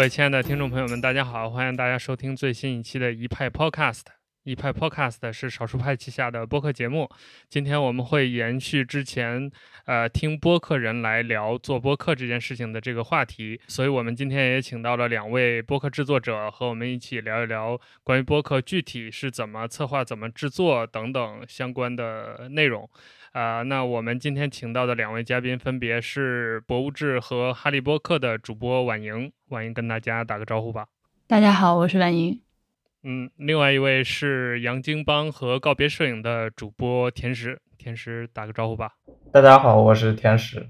各位亲爱的听众朋友们，大家好，欢迎大家收听最新一期的一派 Podcast。一派 Podcast 是少数派旗下的播客节目。今天我们会延续之前，呃，听播客人来聊做播客这件事情的这个话题，所以我们今天也请到了两位播客制作者和我们一起聊一聊关于播客具体是怎么策划、怎么制作等等相关的内容。啊，那我们今天请到的两位嘉宾分别是博物志和哈利波特的主播婉莹，婉莹跟大家打个招呼吧。大家好，我是婉莹。嗯，另外一位是杨京帮和告别摄影的主播田石，田石打个招呼吧。大家好，我是田石。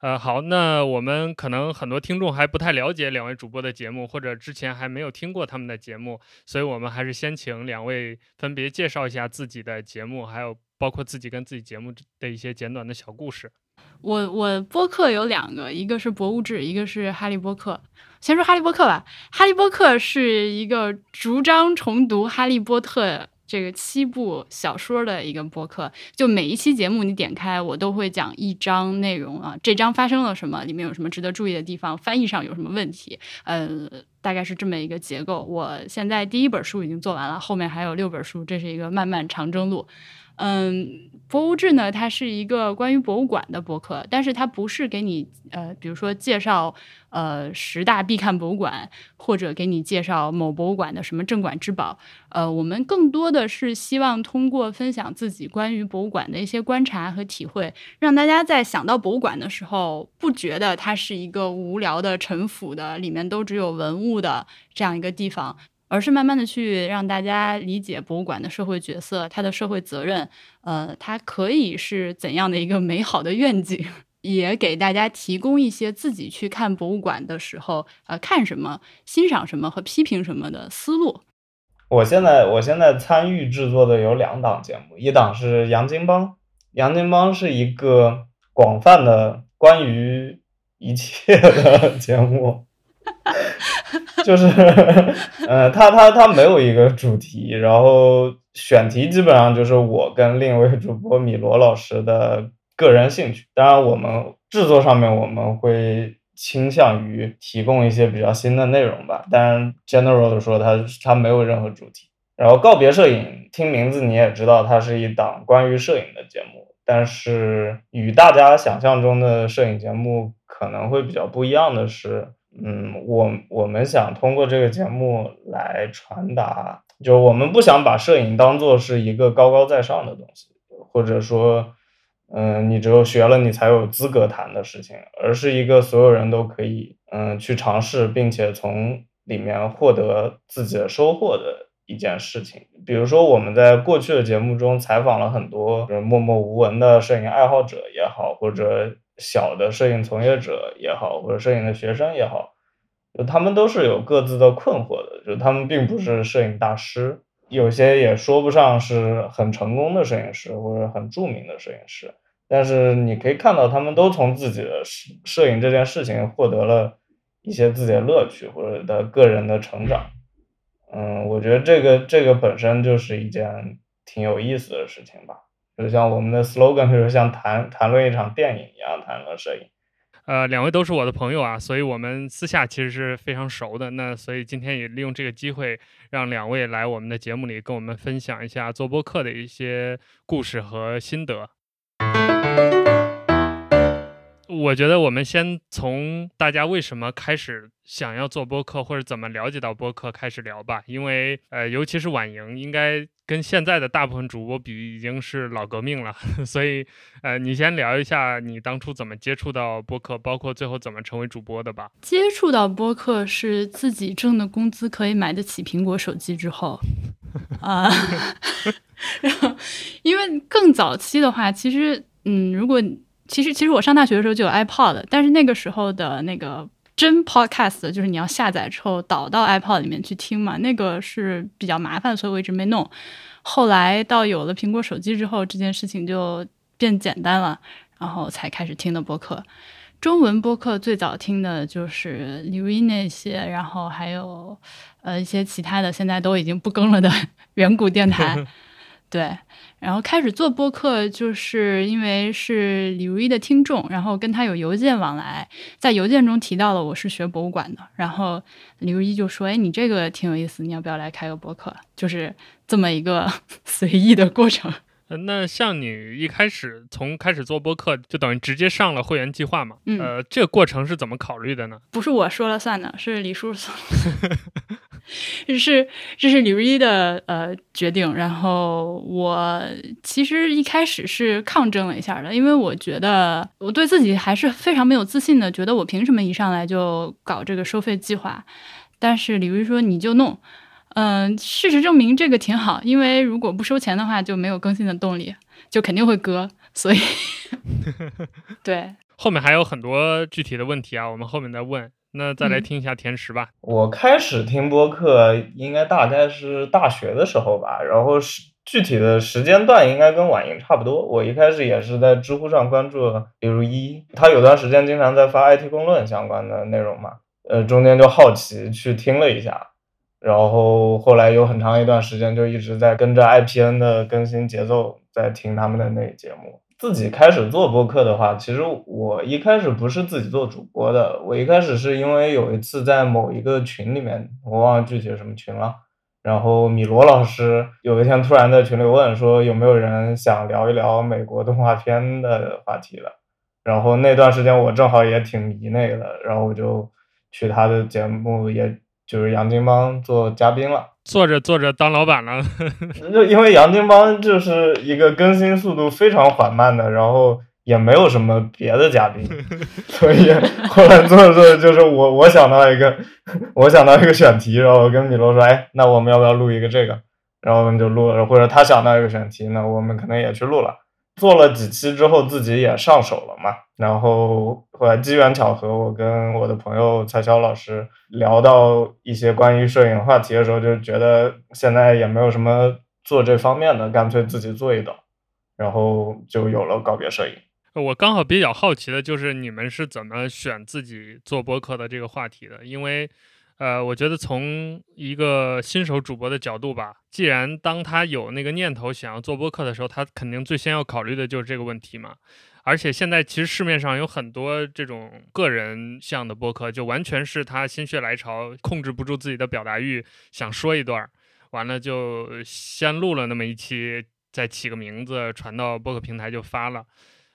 呃，好，那我们可能很多听众还不太了解两位主播的节目，或者之前还没有听过他们的节目，所以我们还是先请两位分别介绍一下自己的节目，还有包括自己跟自己节目的一些简短的小故事。我我播客有两个，一个是博物志，一个是哈利波特。先说哈利波特吧，哈利波特是一个逐章重读哈利波特这个七部小说的一个播客。就每一期节目你点开，我都会讲一章内容啊，这章发生了什么，里面有什么值得注意的地方，翻译上有什么问题，呃，大概是这么一个结构。我现在第一本书已经做完了，后面还有六本书，这是一个漫漫长征路。嗯，博物志呢，它是一个关于博物馆的博客，但是它不是给你呃，比如说介绍呃十大必看博物馆，或者给你介绍某博物馆的什么镇馆之宝。呃，我们更多的是希望通过分享自己关于博物馆的一些观察和体会，让大家在想到博物馆的时候，不觉得它是一个无聊的、陈腐的、里面都只有文物的这样一个地方。而是慢慢的去让大家理解博物馆的社会角色，它的社会责任，呃，它可以是怎样的一个美好的愿景，也给大家提供一些自己去看博物馆的时候，呃，看什么、欣赏什么和批评什么的思路。我现在我现在参与制作的有两档节目，一档是杨金帮，杨金帮是一个广泛的关于一切的 节目。就是，呃，他他他没有一个主题，然后选题基本上就是我跟另一位主播米罗老师的个人兴趣。当然，我们制作上面我们会倾向于提供一些比较新的内容吧。但 general 的说，它它没有任何主题。然后告别摄影，听名字你也知道，它是一档关于摄影的节目，但是与大家想象中的摄影节目可能会比较不一样的是。嗯，我我们想通过这个节目来传达，就我们不想把摄影当做是一个高高在上的东西，或者说，嗯，你只有学了你才有资格谈的事情，而是一个所有人都可以嗯去尝试，并且从里面获得自己的收获的一件事情。比如说，我们在过去的节目中采访了很多默默无闻的摄影爱好者也好，或者。小的摄影从业者也好，或者摄影的学生也好，就他们都是有各自的困惑的，就他们并不是摄影大师，有些也说不上是很成功的摄影师或者很著名的摄影师，但是你可以看到他们都从自己的摄摄影这件事情获得了一些自己的乐趣或者的个人的成长。嗯，我觉得这个这个本身就是一件挺有意思的事情吧。就像我们的 slogan 就是像谈谈论一场电影一样谈论摄影。呃，两位都是我的朋友啊，所以我们私下其实是非常熟的。那所以今天也利用这个机会，让两位来我们的节目里跟我们分享一下做播客的一些故事和心得。我觉得我们先从大家为什么开始想要做播客，或者怎么了解到播客开始聊吧。因为呃，尤其是婉莹，应该跟现在的大部分主播比，已经是老革命了。所以呃，你先聊一下你当初怎么接触到播客，包括最后怎么成为主播的吧。接触到播客是自己挣的工资可以买得起苹果手机之后啊。然后，因为更早期的话，其实嗯，如果其实，其实我上大学的时候就有 iPod，但是那个时候的那个真 Podcast 就是你要下载之后导到 iPod 里面去听嘛，那个是比较麻烦，所以我一直没弄。后来到有了苹果手机之后，这件事情就变简单了，然后才开始听的播客。中文播客最早听的就是李威那些，然后还有呃一些其他的，现在都已经不更了的 远古电台。对，然后开始做播客，就是因为是李如一的听众，然后跟他有邮件往来，在邮件中提到了我是学博物馆的，然后李如一就说：“哎，你这个挺有意思，你要不要来开个播客？”就是这么一个 随意的过程。呃那像你一开始从开始做播客，就等于直接上了会员计划嘛？嗯呃，这个过程是怎么考虑的呢？不是我说了算的，是李叔说，这是这是李如一的呃决定。然后我其实一开始是抗争了一下的，因为我觉得我对自己还是非常没有自信的，觉得我凭什么一上来就搞这个收费计划？但是李如一说你就弄。嗯，事实证明这个挺好，因为如果不收钱的话，就没有更新的动力，就肯定会割。所以，对，后面还有很多具体的问题啊，我们后面再问。那再来嗯听一下甜食吧。我开始听播客应该大概是大学的时候吧，然后是具体的时间段应该跟婉莹差不多。我一开始也是在知乎上关注比如一，他有段时间经常在发 IT 公论相关的内容嘛，呃，中间就好奇去听了一下，然后后来有很长一段时间就一直在跟着 IPN 的更新节奏在听他们的那个节目。自己开始做播客的话，其实我一开始不是自己做主播的，我一开始是因为有一次在某一个群里面，我忘了具体什么群了。然后米罗老师有一天突然在群里问说有没有人想聊一聊美国动画片的话题了。然后那段时间我正好也挺迷那个的，然后我就去他的节目，也就是杨金帮做嘉宾了。做着做着当老板了，就因为杨金邦就是一个更新速度非常缓慢的，然后也没有什么别的嘉宾，所以后来做着做着就是我我想到一个 我想到一个选题，然后我跟米罗说，哎，那我们要不要录一个这个？然后我们就录了，或者他想到一个选题，那我们可能也去录了。做了几期之后，自己也上手了嘛。然后后来机缘巧合，我跟我的朋友蔡潇老师聊到一些关于摄影话题的时候，就觉得现在也没有什么做这方面的，干脆自己做一档，然后就有了告别摄影。我刚好比较好奇的就是你们是怎么选自己做播客的这个话题的？因为，呃，我觉得从一个新手主播的角度吧，既然当他有那个念头想要做播客的时候，他肯定最先要考虑的就是这个问题嘛。而且现在其实市面上有很多这种个人向的播客，就完全是他心血来潮，控制不住自己的表达欲，想说一段儿，完了就先录了那么一期，再起个名字传到播客平台就发了。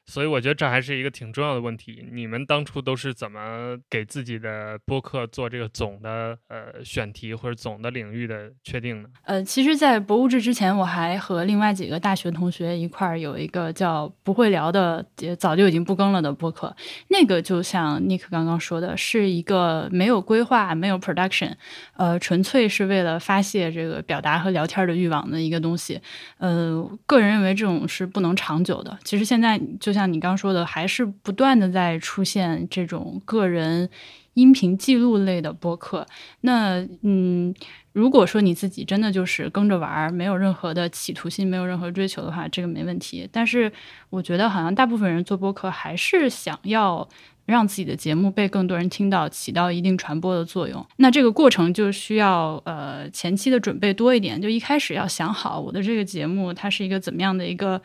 所以我觉得这还是一个挺重要的问题。你们当初都是怎么给自己的播客做这个总的呃选题或者总的领域的确定呢？呃，其实，在博物志之前，我还和另外几个大学同学一块儿有一个叫“不会聊”的，也早就已经不更了的播客。那个就像 Nick 刚刚说的，是一个没有规划、没有 production，呃，纯粹是为了发泄这个表达和聊天的欲望的一个东西。呃，个人认为这种是不能长久的。其实现在就像你刚说的，还是不断的在出现这种个人音频记录类的播客。那嗯，如果说你自己真的就是跟着玩儿，没有任何的企图心，没有任何追求的话，这个没问题。但是我觉得好像大部分人做播客还是想要。让自己的节目被更多人听到，起到一定传播的作用。那这个过程就需要呃前期的准备多一点，就一开始要想好我的这个节目它是一个怎么样的一个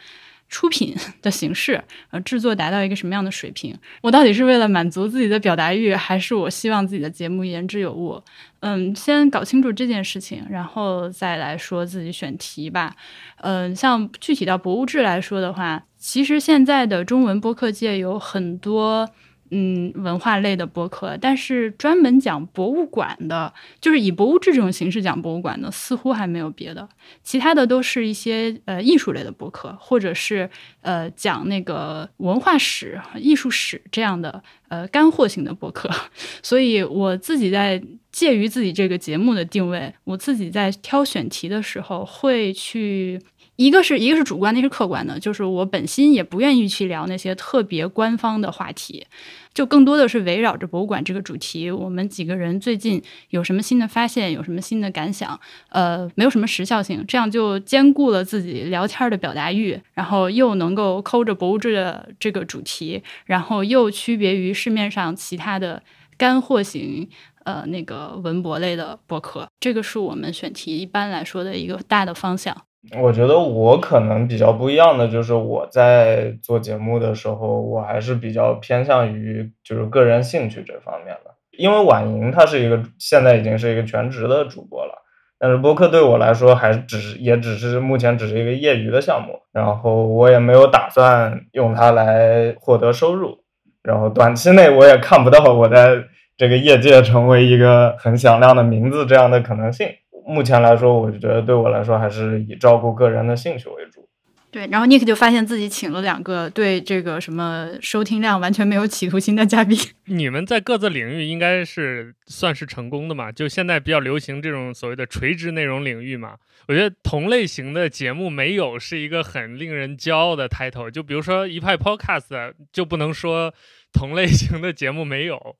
出品的形式，呃，制作达到一个什么样的水平？我到底是为了满足自己的表达欲，还是我希望自己的节目言之有物？嗯，先搞清楚这件事情，然后再来说自己选题吧。嗯，像具体到博物志来说的话，其实现在的中文播客界有很多。嗯，文化类的播客，但是专门讲博物馆的，就是以博物志这种形式讲博物馆的，似乎还没有别的。其他的都是一些呃艺术类的播客，或者是呃讲那个文化史、艺术史这样的呃干货型的播客。所以我自己在介于自己这个节目的定位，我自己在挑选题的时候会去。一个是一个是主观的，一个是客观的，就是我本心也不愿意去聊那些特别官方的话题，就更多的是围绕着博物馆这个主题，我们几个人最近有什么新的发现，有什么新的感想，呃，没有什么时效性，这样就兼顾了自己聊天的表达欲，然后又能够抠着博物志的这个主题，然后又区别于市面上其他的干货型。呃，那个文博类的博客，这个是我们选题一般来说的一个大的方向。我觉得我可能比较不一样的就是我在做节目的时候，我还是比较偏向于就是个人兴趣这方面的。因为婉莹她是一个现在已经是一个全职的主播了，但是播客对我来说还只是也只是目前只是一个业余的项目，然后我也没有打算用它来获得收入，然后短期内我也看不到我在这个业界成为一个很响亮的名字这样的可能性。目前来说，我就觉得对我来说还是以照顾个人的兴趣为主。对，然后 Nick 就发现自己请了两个对这个什么收听量完全没有企图心的嘉宾。你们在各自领域应该是算是成功的嘛？就现在比较流行这种所谓的垂直内容领域嘛。我觉得同类型的节目没有是一个很令人骄傲的 title。就比如说一派 Podcast 就不能说同类型的节目没有。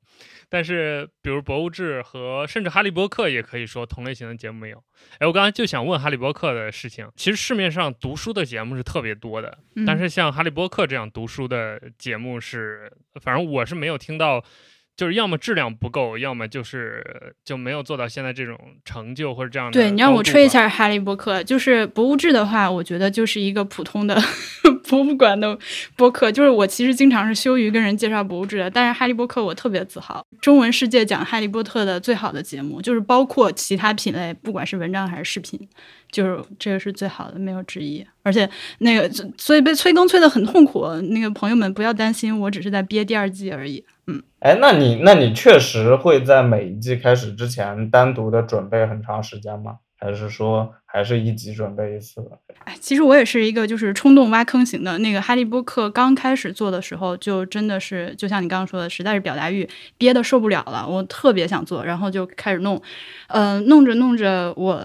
但是，比如《博物志》和甚至《哈利波特》也可以说同类型的节目没有。哎，我刚才就想问《哈利波特》的事情。其实市面上读书的节目是特别多的，但是像《哈利波特》这样读书的节目是，反正我是没有听到。就是要么质量不够，要么就是就没有做到现在这种成就或者这样的。对你让我吹一下《哈利波特》，就是博物志的话，我觉得就是一个普通的 博物馆的播客。就是我其实经常是羞于跟人介绍博物志的，但是《哈利波特》我特别自豪，中文世界讲《哈利波特》的最好的节目，就是包括其他品类，不管是文章还是视频。就是这个是最好的，没有之一。而且那个，所以被催更催得很痛苦。那个朋友们不要担心，我只是在憋第二季而已。嗯，哎，那你那你确实会在每一季开始之前单独的准备很长时间吗？还是说还是一集准备一次？哎，其实我也是一个就是冲动挖坑型的。那个《哈利波特》刚开始做的时候，就真的是就像你刚刚说的，实在是表达欲憋得受不了了，我特别想做，然后就开始弄。嗯，弄着弄着，我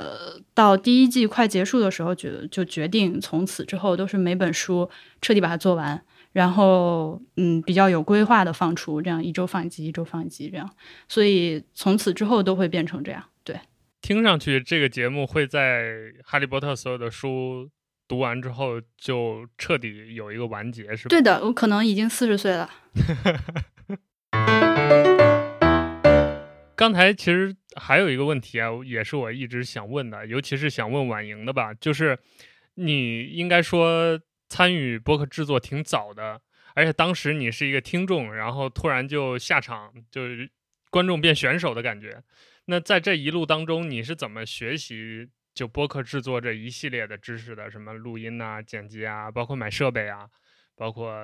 到第一季快结束的时候，决就决定从此之后都是每本书彻底把它做完，然后嗯比较有规划的放出，这样一周放一集，一周放一集这样。所以从此之后都会变成这样。对。听上去，这个节目会在《哈利波特》所有的书读完之后就彻底有一个完结，是吧？对的，我可能已经四十岁了。刚才其实还有一个问题啊，也是我一直想问的，尤其是想问婉莹的吧，就是你应该说参与播客制作挺早的，而且当时你是一个听众，然后突然就下场，就是观众变选手的感觉。那在这一路当中，你是怎么学习就播客制作这一系列的知识的？什么录音啊、剪辑啊，包括买设备啊，包括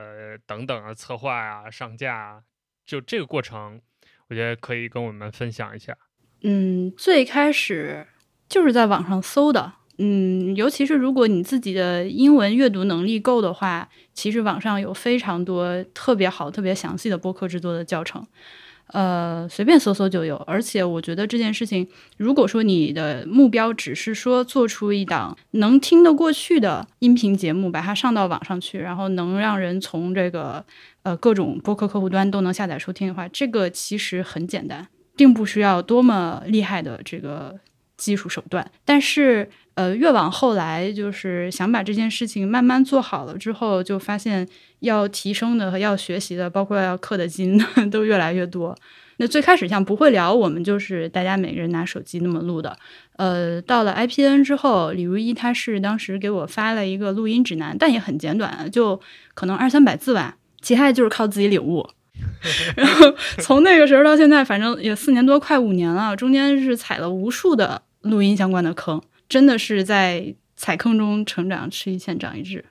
等等啊、策划啊、上架啊，就这个过程，我觉得可以跟我们分享一下。嗯，最开始就是在网上搜的。嗯，尤其是如果你自己的英文阅读能力够的话，其实网上有非常多特别好、特别详细的播客制作的教程。呃，随便搜搜就有，而且我觉得这件事情，如果说你的目标只是说做出一档能听得过去的音频节目，把它上到网上去，然后能让人从这个呃各种播客客户端都能下载收听的话，这个其实很简单，并不需要多么厉害的这个技术手段，但是。呃，越往后来，就是想把这件事情慢慢做好了之后，就发现要提升的和要学习的，包括要氪的金 都越来越多。那最开始像不会聊，我们就是大家每个人拿手机那么录的。呃，到了 IPN 之后，李如一他是当时给我发了一个录音指南，但也很简短，就可能二三百字吧，其他的就是靠自己领悟。然后从那个时候到现在，反正也四年多，快五年了，中间是踩了无数的录音相关的坑。真的是在踩坑中成长，吃一堑长一智。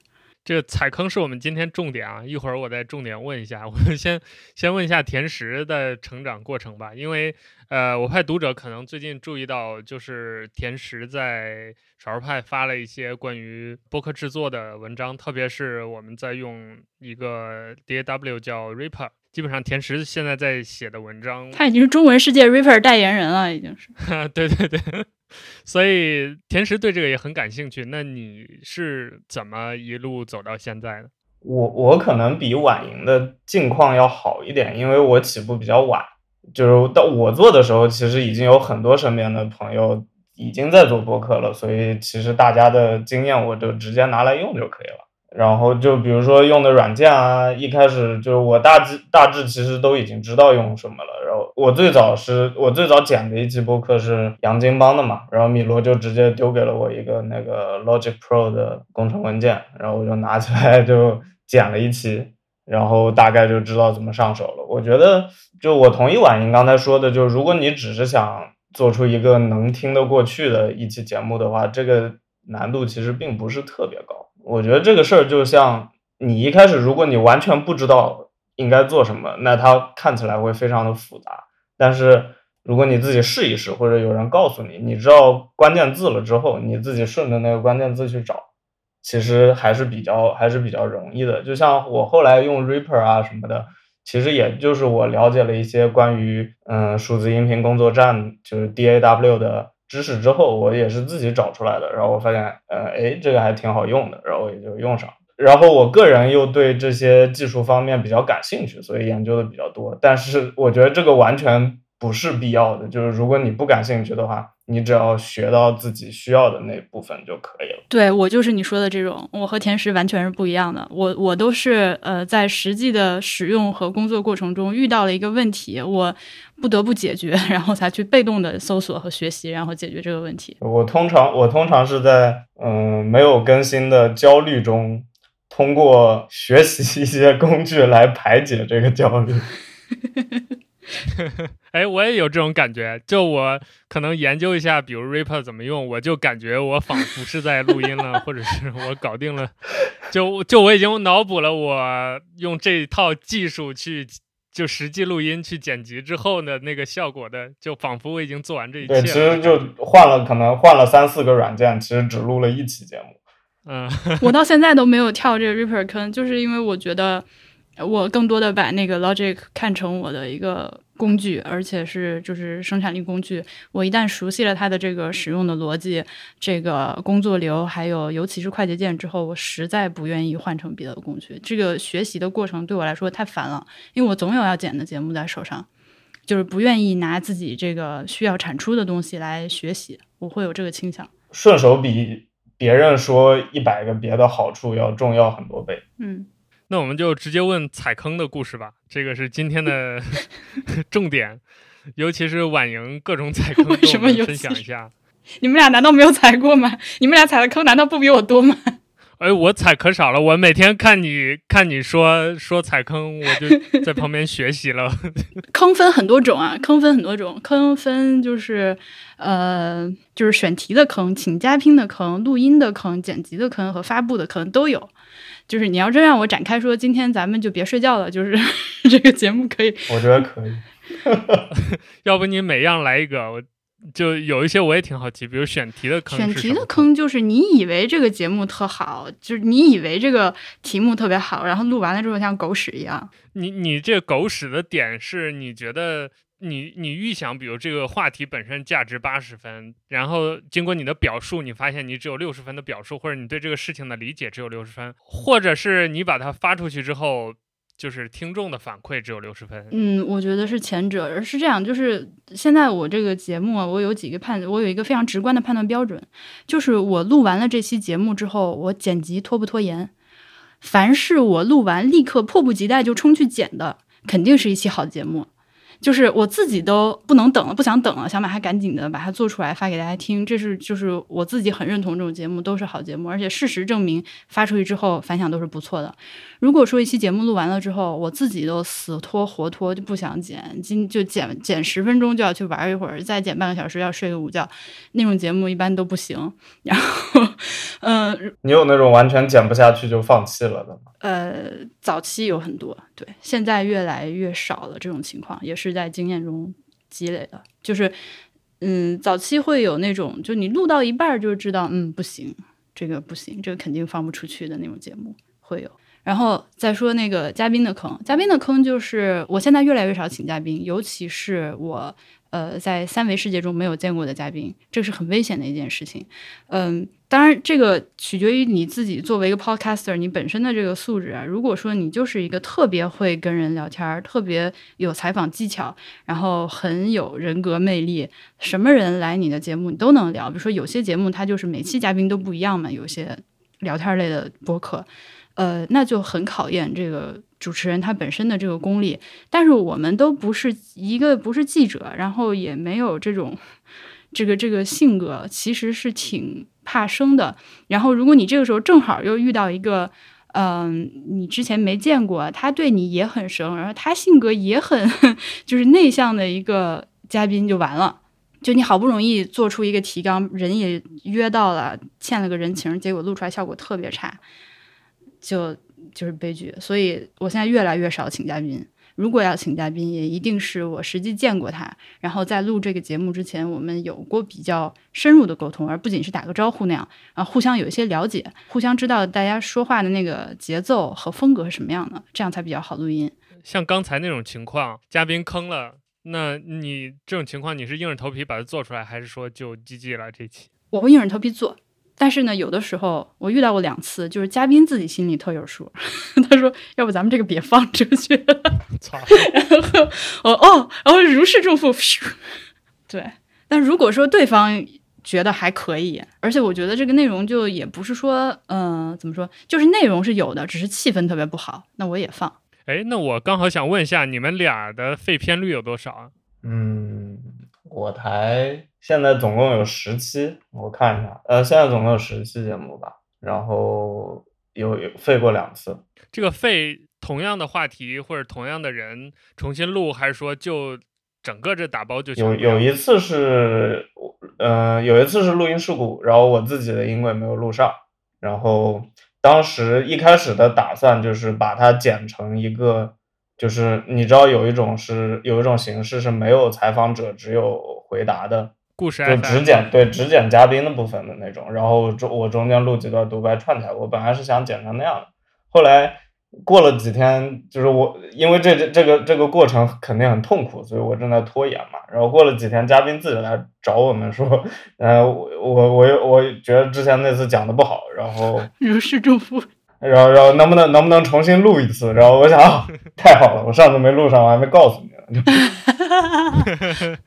这个踩坑是我们今天重点啊！一会儿我再重点问一下。我们先先问一下甜食的成长过程吧，因为呃，我派读者可能最近注意到，就是甜食在少数派发了一些关于播客制作的文章，特别是我们在用一个 DAW 叫 Reaper。基本上，甜食现在在写的文章，他已经是中文世界 Reaper 代言人了，已经是。对对对，所以甜食对这个也很感兴趣。那你是怎么一路走到现在的？我我可能比婉莹的境况要好一点，因为我起步比较晚，就是到我做的时候，其实已经有很多身边的朋友已经在做播客了，所以其实大家的经验我就直接拿来用就可以了。然后就比如说用的软件啊，一开始就是我大致大致其实都已经知道用什么了。然后我最早是我最早剪的一期播客是杨金邦的嘛，然后米罗就直接丢给了我一个那个 Logic Pro 的工程文件，然后我就拿起来就剪了一期，然后大概就知道怎么上手了。我觉得就我同意婉莹刚才说的，就是如果你只是想做出一个能听得过去的一期节目的话，这个难度其实并不是特别高。我觉得这个事儿就像你一开始，如果你完全不知道应该做什么，那它看起来会非常的复杂。但是如果你自己试一试，或者有人告诉你，你知道关键字了之后，你自己顺着那个关键字去找，其实还是比较还是比较容易的。就像我后来用 Reaper 啊什么的，其实也就是我了解了一些关于嗯数字音频工作站就是 DAW 的。知识之后，我也是自己找出来的。然后我发现，呃，哎，这个还挺好用的，然后也就用上。然后我个人又对这些技术方面比较感兴趣，所以研究的比较多。但是我觉得这个完全不是必要的，就是如果你不感兴趣的话。你只要学到自己需要的那部分就可以了。对我就是你说的这种，我和甜食完全是不一样的。我我都是呃，在实际的使用和工作过程中遇到了一个问题，我不得不解决，然后才去被动的搜索和学习，然后解决这个问题。我通常我通常是在嗯没有更新的焦虑中，通过学习一些工具来排解这个焦虑。哎，我也有这种感觉。就我可能研究一下，比如 Reaper 怎么用，我就感觉我仿佛是在录音了，或者是 我搞定了，就就我已经脑补了我用这套技术去就实际录音去剪辑之后的那个效果的，就仿佛我已经做完这一切。对，其实就换了，可能换了三四个软件，其实只录了一期节目。嗯，我到现在都没有跳这个 Reaper 坑，就是因为我觉得。我更多的把那个 Logic 看成我的一个工具，而且是就是生产力工具。我一旦熟悉了它的这个使用的逻辑、这个工作流，还有尤其是快捷键之后，我实在不愿意换成别的工具。这个学习的过程对我来说太烦了，因为我总有要剪的节目在手上，就是不愿意拿自己这个需要产出的东西来学习，我会有这个倾向。顺手比别人说一百个别的好处要重要很多倍。嗯。那我们就直接问踩坑的故事吧，这个是今天的 重点，尤其是婉莹各种踩坑，为什么分享一下。你们俩难道没有踩过吗？你们俩踩的坑难道不比我多吗？哎，我踩可少了，我每天看你看你说说踩坑，我就在旁边学习了。坑分很多种啊，坑分很多种，坑分就是呃，就是选题的坑、请嘉宾的坑、录音的坑、剪辑的坑和发布的坑都有。就是你要真让我展开说，今天咱们就别睡觉了。就是 这个节目可以，我觉得可以。要不你每样来一个，我就有一些我也挺好奇，比如选题的坑。选题的坑就是你以为这个节目特好，就是你以为这个题目特别好，然后录完了之后像狗屎一样。你你这狗屎的点是你觉得？你你预想，比如这个话题本身价值八十分，然后经过你的表述，你发现你只有六十分的表述，或者你对这个事情的理解只有六十分，或者是你把它发出去之后，就是听众的反馈只有六十分。嗯，我觉得是前者，而是这样，就是现在我这个节目啊，我有几个判，我有一个非常直观的判断标准，就是我录完了这期节目之后，我剪辑拖不拖延？凡是我录完立刻迫不及待就冲去剪的，肯定是一期好节目。就是我自己都不能等了，不想等了，想把它赶紧的把它做出来发给大家听。这是就是我自己很认同这种节目都是好节目，而且事实证明发出去之后反响都是不错的。如果说一期节目录完了之后，我自己都死拖活拖就不想剪，今就剪剪十分钟就要去玩一会儿，再剪半个小时要睡个午觉，那种节目一般都不行。然后，嗯，你有那种完全剪不下去就放弃了的吗？呃，早期有很多，对，现在越来越少了。这种情况也是在经验中积累的。就是，嗯，早期会有那种，就你录到一半就知道，嗯，不行，这个不行，这个肯定放不出去的那种节目会有。然后再说那个嘉宾的坑，嘉宾的坑就是我现在越来越少请嘉宾，尤其是我。呃，在三维世界中没有见过的嘉宾，这是很危险的一件事情。嗯，当然，这个取决于你自己作为一个 podcaster，你本身的这个素质啊。如果说你就是一个特别会跟人聊天、特别有采访技巧，然后很有人格魅力，什么人来你的节目你都能聊。比如说有些节目它就是每期嘉宾都不一样嘛，有些聊天类的播客。呃，那就很考验这个主持人他本身的这个功力。但是我们都不是一个不是记者，然后也没有这种这个这个性格，其实是挺怕生的。然后如果你这个时候正好又遇到一个，嗯，你之前没见过，他对你也很生，然后他性格也很 就是内向的一个嘉宾，就完了。就你好不容易做出一个提纲，人也约到了，欠了个人情，结果录出来效果特别差，就就是悲剧。所以我现在越来越少请嘉宾。如果要请嘉宾，也一定是我实际见过他，然后在录这个节目之前，我们有过比较深入的沟通，而不仅是打个招呼那样，啊，互相有一些了解，互相知道大家说话的那个节奏和风格是什么样的，这样才比较好录音。像刚才那种情况，嘉宾坑了，那你这种情况你是硬着头皮把它做出来，还是说就 GG 了这期？我会硬着头皮做。但是呢，有的时候我遇到过两次，就是嘉宾自己心里特有数，他说：“要不咱们这个别放出去。”操！然后我哦，然后如释重负。对，但如果说对方觉得还可以，而且我觉得这个内容就也不是说，嗯，怎么说，就是内容是有的，只是气氛特别不好，那我也放。哎，那我刚好想问一下，你们俩的废片率有多少啊？嗯，我台。现在总共有十期，我看一下，呃，现在总共有十期节目吧，然后有有废过两次。这个废同样的话题或者同样的人重新录，还是说就整个这打包就有有一次是，呃，有一次是录音事故，然后我自己的音轨没有录上，然后当时一开始的打算就是把它剪成一个，就是你知道有一种是有一种形式是没有采访者，只有回答的故事。就只剪对只剪嘉宾的部分的那种，然后中我中间录几段独白串起来。我本来是想剪成那样的，后来过了几天，就是我因为这这这个这个过程肯定很痛苦，所以我正在拖延嘛。然后过了几天，嘉宾自己来找我们说，呃，我我我我觉得之前那次讲的不好，然后如释重负，然后然后能不能能不能重新录一次？然后我想，太好了，我上次没录上，我还没告诉你呢。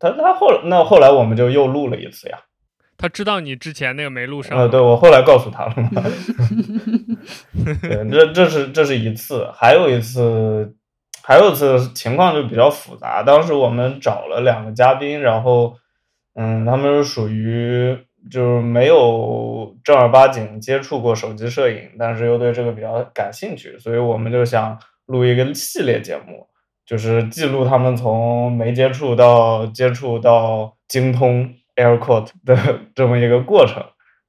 他他后来那后来我们就又录了一次呀。他知道你之前那个没录上。呃，对我后来告诉他了嘛。对，这这是这是一次，还有一次，还有一次情况就比较复杂。当时我们找了两个嘉宾，然后嗯，他们是属于就是没有正儿八经接触过手机摄影，但是又对这个比较感兴趣，所以我们就想录一个系列节目。就是记录他们从没接触到接触到精通 AirQuot 的 这么一个过程，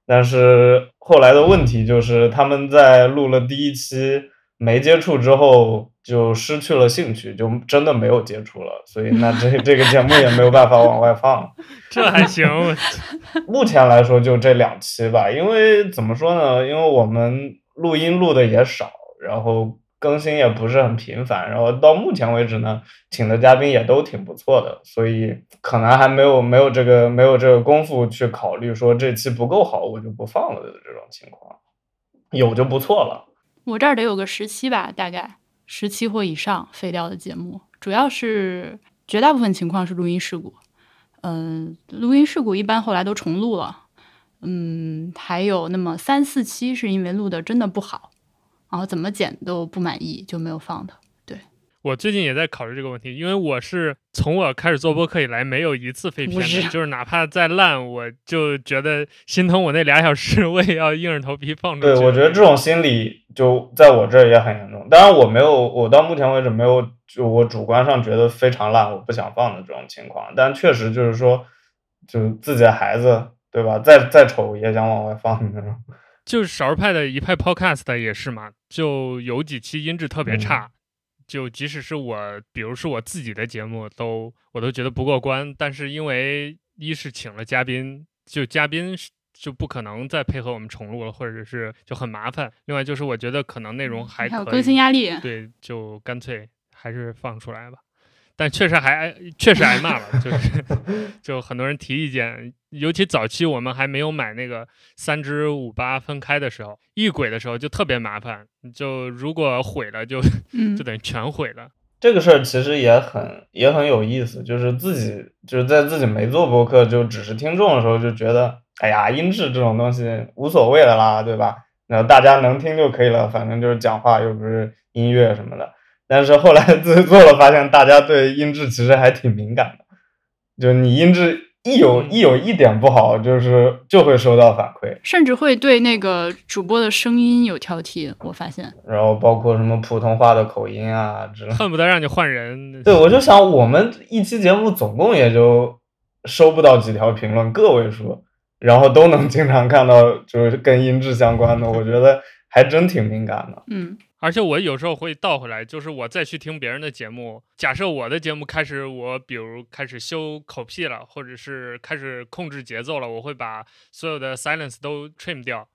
但是后来的问题就是他们在录了第一期没接触之后就失去了兴趣，就真的没有接触了，所以那这这个节目也没有办法往外放。这还行，目前来说就这两期吧，因为怎么说呢？因为我们录音录的也少，然后。更新也不是很频繁，然后到目前为止呢，请的嘉宾也都挺不错的，所以可能还没有没有这个没有这个功夫去考虑说这期不够好我就不放了的这种情况，有就不错了。我这儿得有个十期吧，大概十期或以上废掉的节目，主要是绝大部分情况是录音事故，嗯，录音事故一般后来都重录了，嗯，还有那么三四期是因为录的真的不好。然后怎么剪都不满意，就没有放的。对我最近也在考虑这个问题，因为我是从我开始做播客以来，没有一次废片的，就是哪怕再烂，我就觉得心疼我那俩小时，我也要硬着头皮放出去。对，我觉得这种心理就在我这儿也很严重。当然，我没有，我到目前为止没有，就我主观上觉得非常烂，我不想放的这种情况。但确实就是说，就自己的孩子，对吧？再再丑也想往外放那种。就是少数派的一派 Podcast 也是嘛，就有几期音质特别差，就即使是我，比如是我自己的节目，都我都觉得不过关。但是因为一是请了嘉宾，就嘉宾就不可能再配合我们重录了，或者是就很麻烦。另外就是我觉得可能内容还还有更新压力，对，就干脆还是放出来吧。但确实还确实挨骂了，就是 就很多人提意见，尤其早期我们还没有买那个三支五八分开的时候，异轨的时候就特别麻烦，就如果毁了就就等于全毁了。这个事儿其实也很也很有意思，就是自己就是在自己没做播客就只是听众的时候就觉得，哎呀，音质这种东西无所谓了啦，对吧？然后大家能听就可以了，反正就是讲话又不是音乐什么的。但是后来自己做了，发现大家对音质其实还挺敏感的，就你音质一有一有一点不好，就是就会收到反馈，甚至会对那个主播的声音有挑剔。我发现，然后包括什么普通话的口音啊之类的，恨不得让你换人。对，我就想我们一期节目总共也就收不到几条评论，个位数，然后都能经常看到就是跟音质相关的，我觉得还真挺敏感的。嗯。而且我有时候会倒回来，就是我再去听别人的节目，假设我的节目开始，我比如开始修口癖了，或者是开始控制节奏了，我会把所有的 silence 都 trim 掉。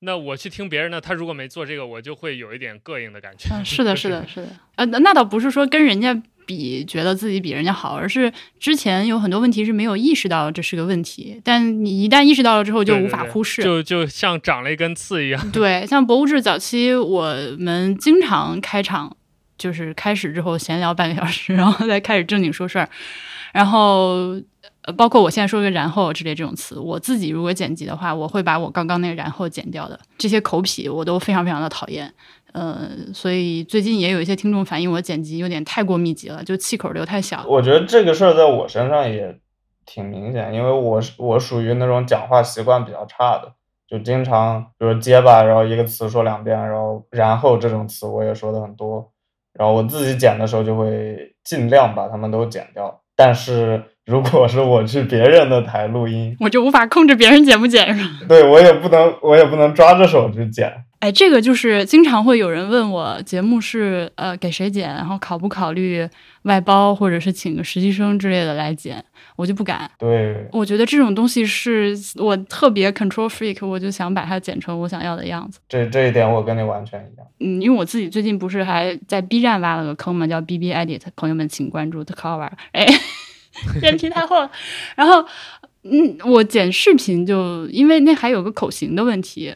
那我去听别人的，他如果没做这个，我就会有一点膈应的感觉。嗯，是的，是的，是的。呃，那倒不是说跟人家。比觉得自己比人家好，而是之前有很多问题是没有意识到这是个问题，但你一旦意识到了之后，就无法忽视，就就像长了一根刺一样。对，像博物志早期，我们经常开场就是开始之后闲聊半个小时，然后再开始正经说事儿，然后呃，包括我现在说个然后之类这种词，我自己如果剪辑的话，我会把我刚刚那个然后剪掉的，这些口癖我都非常非常的讨厌。呃，所以最近也有一些听众反映我剪辑有点太过密集了，就气口留太小。我觉得这个事儿在我身上也挺明显，因为我是我属于那种讲话习惯比较差的，就经常比如结巴，然后一个词说两遍，然后然后这种词我也说的很多，然后我自己剪的时候就会尽量把它们都剪掉。但是如果是我去别人的台录音，我就无法控制别人剪不剪是吧？对我也不能，我也不能抓着手去剪。哎，这个就是经常会有人问我，节目是呃给谁剪，然后考不考虑外包或者是请个实习生之类的来剪，我就不敢。对，我觉得这种东西是我特别 control freak，我就想把它剪成我想要的样子。这这一点我跟你完全一样。嗯，因为我自己最近不是还在 B 站挖了个坑嘛，叫 B B Edit，朋友们请关注 The Cover。哎，脸皮太厚了。然后，嗯，我剪视频就因为那还有个口型的问题。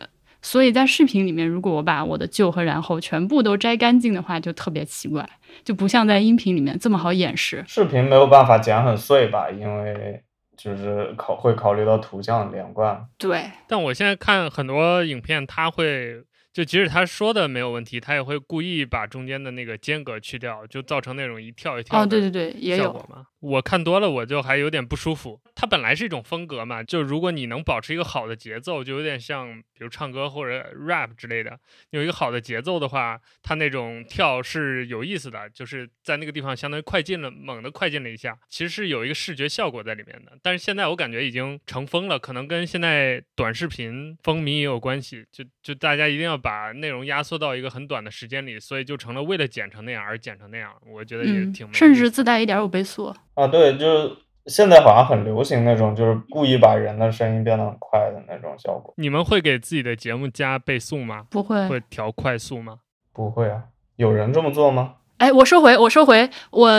所以在视频里面，如果我把我的旧和然后全部都摘干净的话，就特别奇怪，就不像在音频里面这么好掩饰。视频没有办法剪很碎吧，因为就是考会考虑到图像连贯。对，但我现在看很多影片，它会。就即使他说的没有问题，他也会故意把中间的那个间隔去掉，就造成那种一跳一跳的对对对，也有嘛。我看多了，我就还有点不舒服。它本来是一种风格嘛，就如果你能保持一个好的节奏，就有点像比如唱歌或者 rap 之类的，有一个好的节奏的话，它那种跳是有意思的，就是在那个地方相当于快进了，猛的快进了一下，其实是有一个视觉效果在里面的。但是现在我感觉已经成风了，可能跟现在短视频风靡也有关系，就就大家一定要。把内容压缩到一个很短的时间里，所以就成了为了剪成那样而剪成那样。我觉得也挺，甚至自带一点五倍速啊。对，就是现在好像很流行那种，就是故意把人的声音变得很快的那种效果。你们会给自己的节目加倍速吗？不会，会调快速吗？不会啊，有人这么做吗？哎，我收回，我收回。我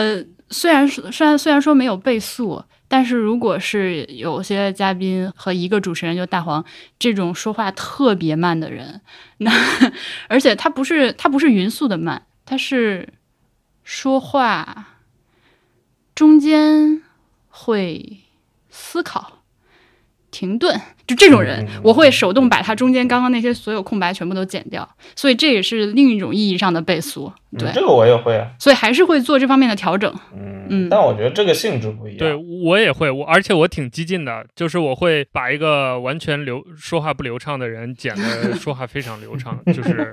虽然虽然虽然说没有倍速。但是如果是有些嘉宾和一个主持人，就大黄这种说话特别慢的人，那而且他不是他不是匀速的慢，他是说话中间会思考、停顿。就这种人，我会手动把他中间刚刚那些所有空白全部都剪掉，所以这也是另一种意义上的倍速。对，这个我也会啊，所以还是会做这方面的调整。嗯嗯，但我觉得这个性质不一样。对我也会，我而且我挺激进的，就是我会把一个完全流说话不流畅的人剪的说话非常流畅，就是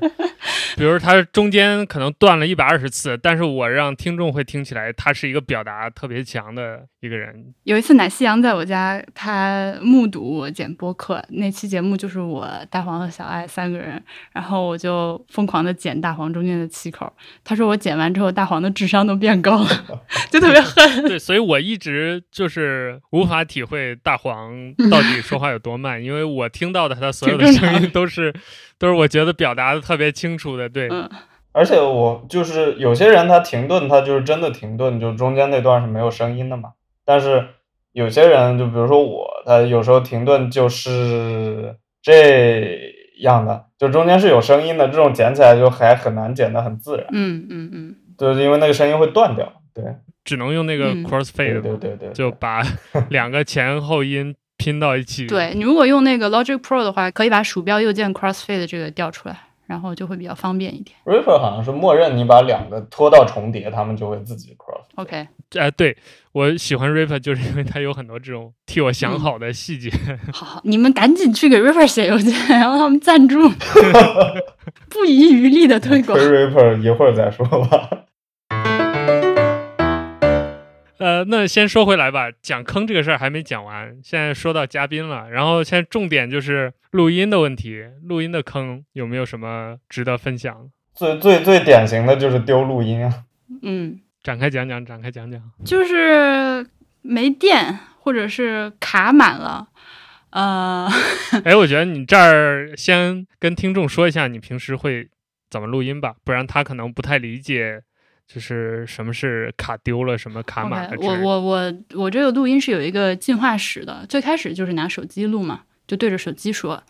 比如他中间可能断了一百二十次，但是我让听众会听起来他是一个表达特别强的一个人。有一次奶昔阳在我家，他目睹我剪。播客那期节目就是我大黄和小爱三个人，然后我就疯狂的剪大黄中间的气口。他说我剪完之后，大黄的智商都变高了，就特别恨。对，所以我一直就是无法体会大黄到底说话有多慢，因为我听到的他所有的声音都是都是我觉得表达的特别清楚的。对，而且我就是有些人他停顿，他就是真的停顿，就中间那段是没有声音的嘛。但是有些人就比如说我。他有时候停顿就是这样的，就中间是有声音的，这种剪起来就还很难剪得很自然。嗯嗯嗯，就是因为那个声音会断掉，对，只能用那个 crossfade，对对对，就把 两个前后音拼到一起。对你如果用那个 Logic Pro 的话，可以把鼠标右键 Crossfade 这个调出来，然后就会比较方便一点。Reaper 好像是默认你把两个拖到重叠，它们就会自己 cross。OK，哎、对我喜欢 Reaper 就是因为它有很多这种替我想好的细节。好好，你们赶紧去给 Reaper 写邮件，然后他们赞助，不遗余力的推广 推。Reaper 一会儿再说吧。呃，那先说回来吧，讲坑这个事儿还没讲完，现在说到嘉宾了，然后现在重点就是录音的问题，录音的坑有没有什么值得分享？最最最典型的就是丢录音啊，嗯，展开讲讲，展开讲讲。就是没电或者是卡满了，呃，哎，我觉得你这儿先跟听众说一下，你平时会怎么录音吧，不然他可能不太理解，就是什么是卡丢了，什么卡满了。我我我我这个录音是有一个进化史的，最开始就是拿手机录嘛，就对着手机说。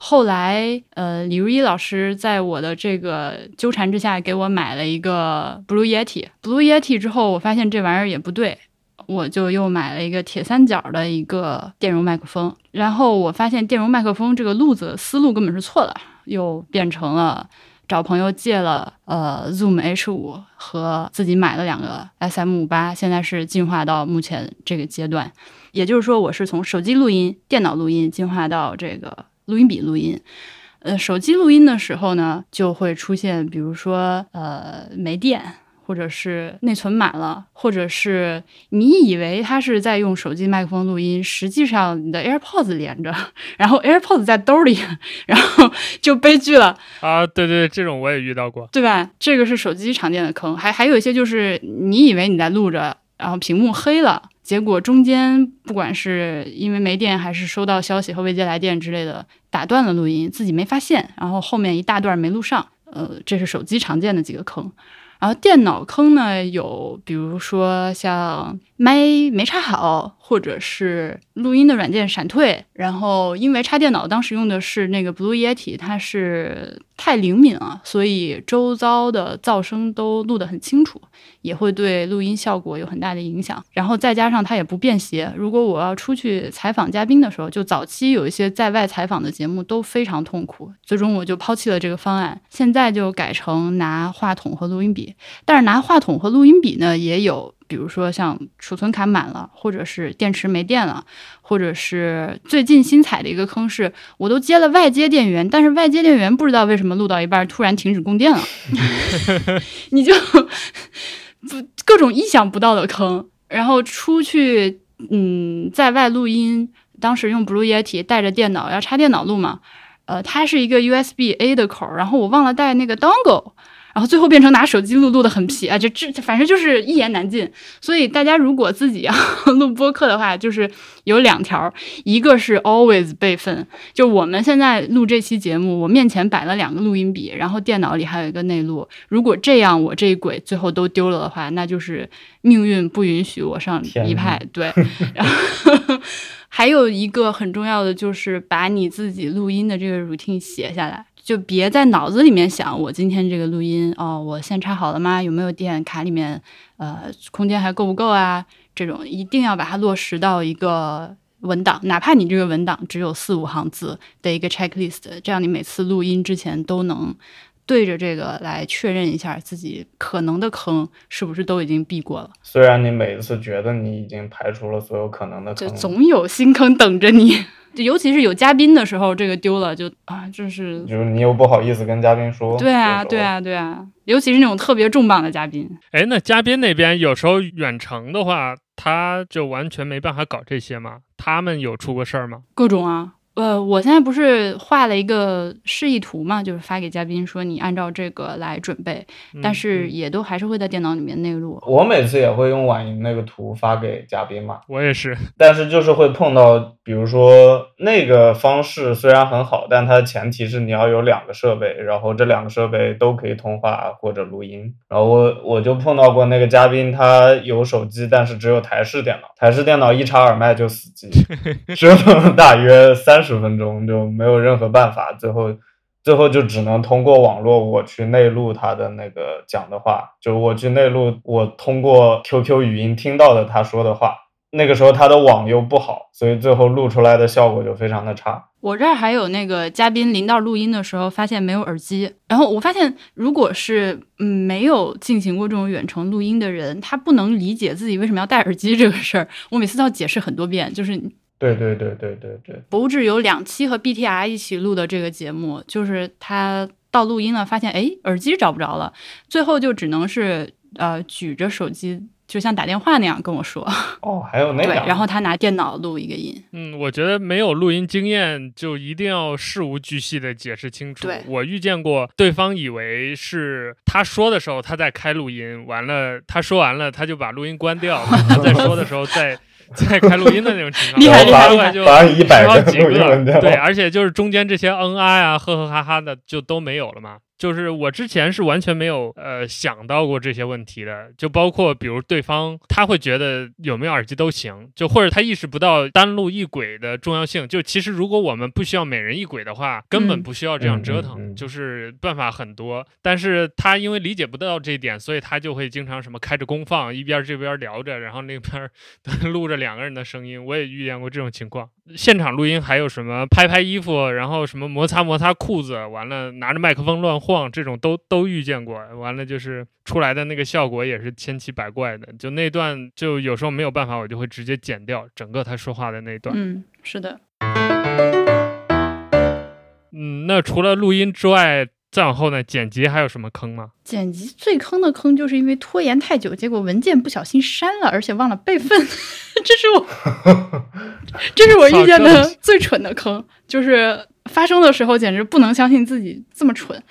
后来，呃，李如一老师在我的这个纠缠之下，给我买了一个 Blue Yeti。Blue Yeti 之后，我发现这玩意儿也不对，我就又买了一个铁三角的一个电容麦克风。然后我发现电容麦克风这个路子思路根本是错的，又变成了找朋友借了呃 Zoom H 五和自己买了两个 SM 五八，现在是进化到目前这个阶段。也就是说，我是从手机录音、电脑录音进化到这个录音笔录音。呃，手机录音的时候呢，就会出现，比如说呃没电，或者是内存满了，或者是你以为它是在用手机麦克风录音，实际上你的 AirPods 连着，然后 AirPods 在兜里，然后就悲剧了。啊，对对，这种我也遇到过。对吧？这个是手机常见的坑，还还有一些就是你以为你在录着，然后屏幕黑了，结果中间不管是因为没电，还是收到消息和未接来电之类的，打断了录音，自己没发现，然后后面一大段没录上。呃，这是手机常见的几个坑。然后电脑坑呢，有比如说像麦没插好，或者是录音的软件闪退。然后因为插电脑当时用的是那个 Blue Yeti，它是太灵敏了，所以周遭的噪声都录得很清楚，也会对录音效果有很大的影响。然后再加上它也不便携，如果我要出去采访嘉宾的时候，就早期有一些在外采访的节目都非常痛苦，最终我就抛弃了这个方案，现在就改成拿话筒和录音笔。但是拿话筒和录音笔呢，也有，比如说像储存卡满了，或者是电池没电了，或者是最近新踩的一个坑是，我都接了外接电源，但是外接电源不知道为什么录到一半突然停止供电了，你就不各种意想不到的坑，然后出去嗯在外录音，当时用 Blue Yeti 带着电脑要插电脑录嘛，呃，它是一个 USB A 的口，然后我忘了带那个 dongle。然后最后变成拿手机录，录的很皮啊，就这反正就是一言难尽。所以大家如果自己要 录播客的话，就是有两条，一个是 always 备份，就我们现在录这期节目，我面前摆了两个录音笔，然后电脑里还有一个内录。如果这样我这一轨最后都丢了的话，那就是命运不允许我上一派。对，然后还有一个很重要的就是把你自己录音的这个 routine 写下来。就别在脑子里面想，我今天这个录音哦，我线插好了吗？有没有电？卡里面呃空间还够不够啊？这种一定要把它落实到一个文档，哪怕你这个文档只有四五行字的一个 checklist，这样你每次录音之前都能对着这个来确认一下自己可能的坑是不是都已经避过了。虽然你每一次觉得你已经排除了所有可能的坑，就总有新坑等着你。就尤其是有嘉宾的时候，这个丢了就啊，就是就是你又不好意思跟嘉宾说。对啊，对。啊，对啊，尤其是那种特别重磅的嘉宾，哎，那嘉宾那边有时候远程的话，他就完全没办法搞这些吗？他们有出过事儿吗？各种啊。呃，我现在不是画了一个示意图嘛，就是发给嘉宾说你按照这个来准备，但嗯是也都还是会在电脑里面内录。我每次也会用婉莹那个图发给嘉宾嘛，我也是，但是就是会碰到，比如说那个方式虽然很好，但它的前提是你要有两个设备，然后这两个设备都可以通话或者录音。然后我我就碰到过那个嘉宾，他有手机，但是只有台式电脑，台式电脑一插耳麦就死机，折腾了大约三十十分钟，就没有任何办法，最后。最后就只能通过网络我去内录他的那个讲的话，就我去内录我通过 QQ 语音听到的他说的话，那个时候他的网又不好，所以最后录出来的效果就非常的差。我这儿还有那个嘉宾临到录音的时候，发现没有耳机。然后我发现，如果是没有进行过这种远程录音的人，他不能理解自己为什么要戴耳机这个事儿。我每次都要解释很多遍。就是对对对对对对，博物志有两期和 BTR 一起录的这个节目，就是他到录音了，发现哎耳机找不着了，最后就只能是呃举着手机。就像打电话那样跟我说哦，还有那个，然后他拿电脑录一个音。嗯，我觉得没有录音经验就一定要事无巨细的解释清楚。对，我遇见过对方以为是他说的时候他在开录音，完了他说完了他就把录音关掉，他在说的时候再 再开录音的那种情况。厉害厉害厉害！就一百个录音对，而且就是中间这些嗯啊呀、呵呵哈哈的就都没有了嘛。就是我之前是完全没有呃想到过这些问题的，就包括比如对方他会觉得有没有耳机都行，就或者他意识不到单录一轨的重要性。就其实如果我们不需要每人一轨的话，根本不需要这样折腾，就是办法很多。但是他因为理解不到这一点，所以他就会经常什么开着功放，一边这边聊着，然后那边 录着两个人的声音。我也遇见过这种情况。现场录音还有什么拍拍衣服，然后什么摩擦摩擦裤子，完了拿着麦克风乱。晃这种都都遇见过，完了就是出来的那个效果也是千奇百怪的。就那段就有时候没有办法，我就会直接剪掉整个他说话的那段。嗯，是的。嗯，那除了录音之外，再往后呢，剪辑还有什么坑吗？剪辑最坑的坑就是因为拖延太久，结果文件不小心删了，而且忘了备份。这是我，这是我遇见的最蠢的坑，就是发生的时候简直不能相信自己这么蠢。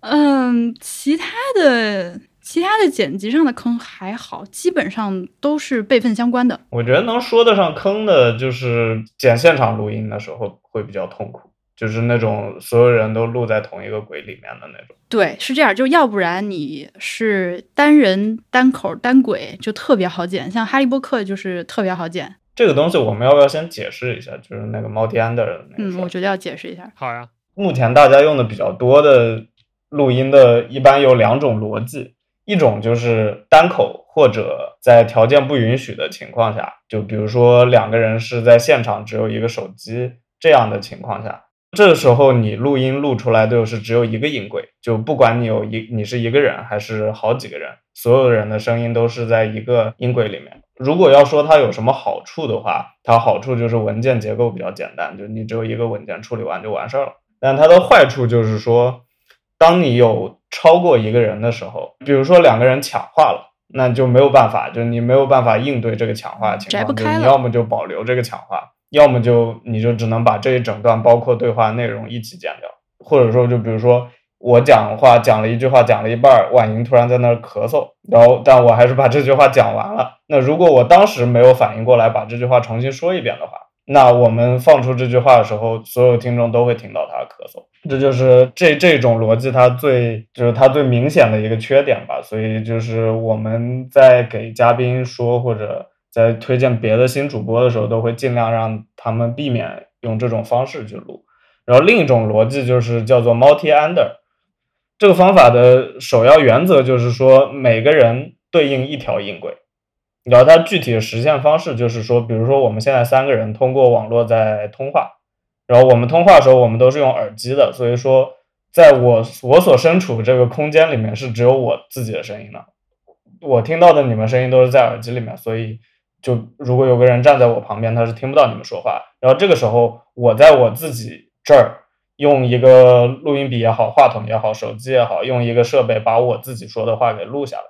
嗯，其他的其他的剪辑上的坑还好，基本上都是备份相关的。我觉得能说得上坑的就是剪现场录音的时候会比较痛苦，就是那种所有人都录在同一个轨里面的那种。对，是这样，就要不然你是单人单口单轨就特别好剪，像哈利波特就是特别好剪。这个东西我们要不要先解释一下？就是那个 multi under 的那个。嗯，我觉得要解释一下。好呀，目前大家用的比较多的。录音的一般有两种逻辑，一种就是单口或者在条件不允许的情况下，就比如说两个人是在现场只有一个手机这样的情况下，这个时候你录音录出来就是只有一个音轨，就不管你有一你是一个人还是好几个人，所有人的声音都是在一个音轨里面。如果要说它有什么好处的话，它好处就是文件结构比较简单，就你只有一个文件处理完就完事儿了。但它的坏处就是说。当你有超过一个人的时候，比如说两个人抢话了，那就没有办法，就你没有办法应对这个抢话情况，就你要么就保留这个抢话，要么就你就只能把这一整段包括对话内容一起剪掉，或者说就比如说我讲话讲了一句话讲了一半，婉莹突然在那儿咳嗽，然后但我还是把这句话讲完了，那如果我当时没有反应过来把这句话重新说一遍的话。那我们放出这句话的时候，所有听众都会听到他咳嗽，这就是这这种逻辑它最就是它最明显的一个缺点吧。所以就是我们在给嘉宾说或者在推荐别的新主播的时候，都会尽量让他们避免用这种方式去录。然后另一种逻辑就是叫做 multi under，这个方法的首要原则就是说每个人对应一条音轨。然后它具体的实现方式就是说，比如说我们现在三个人通过网络在通话，然后我们通话的时候我们都是用耳机的，所以说在我我所身处这个空间里面是只有我自己的声音的，我听到的你们声音都是在耳机里面，所以就如果有个人站在我旁边，他是听不到你们说话。然后这个时候我在我自己这儿用一个录音笔也好，话筒也好，手机也好，用一个设备把我自己说的话给录下来，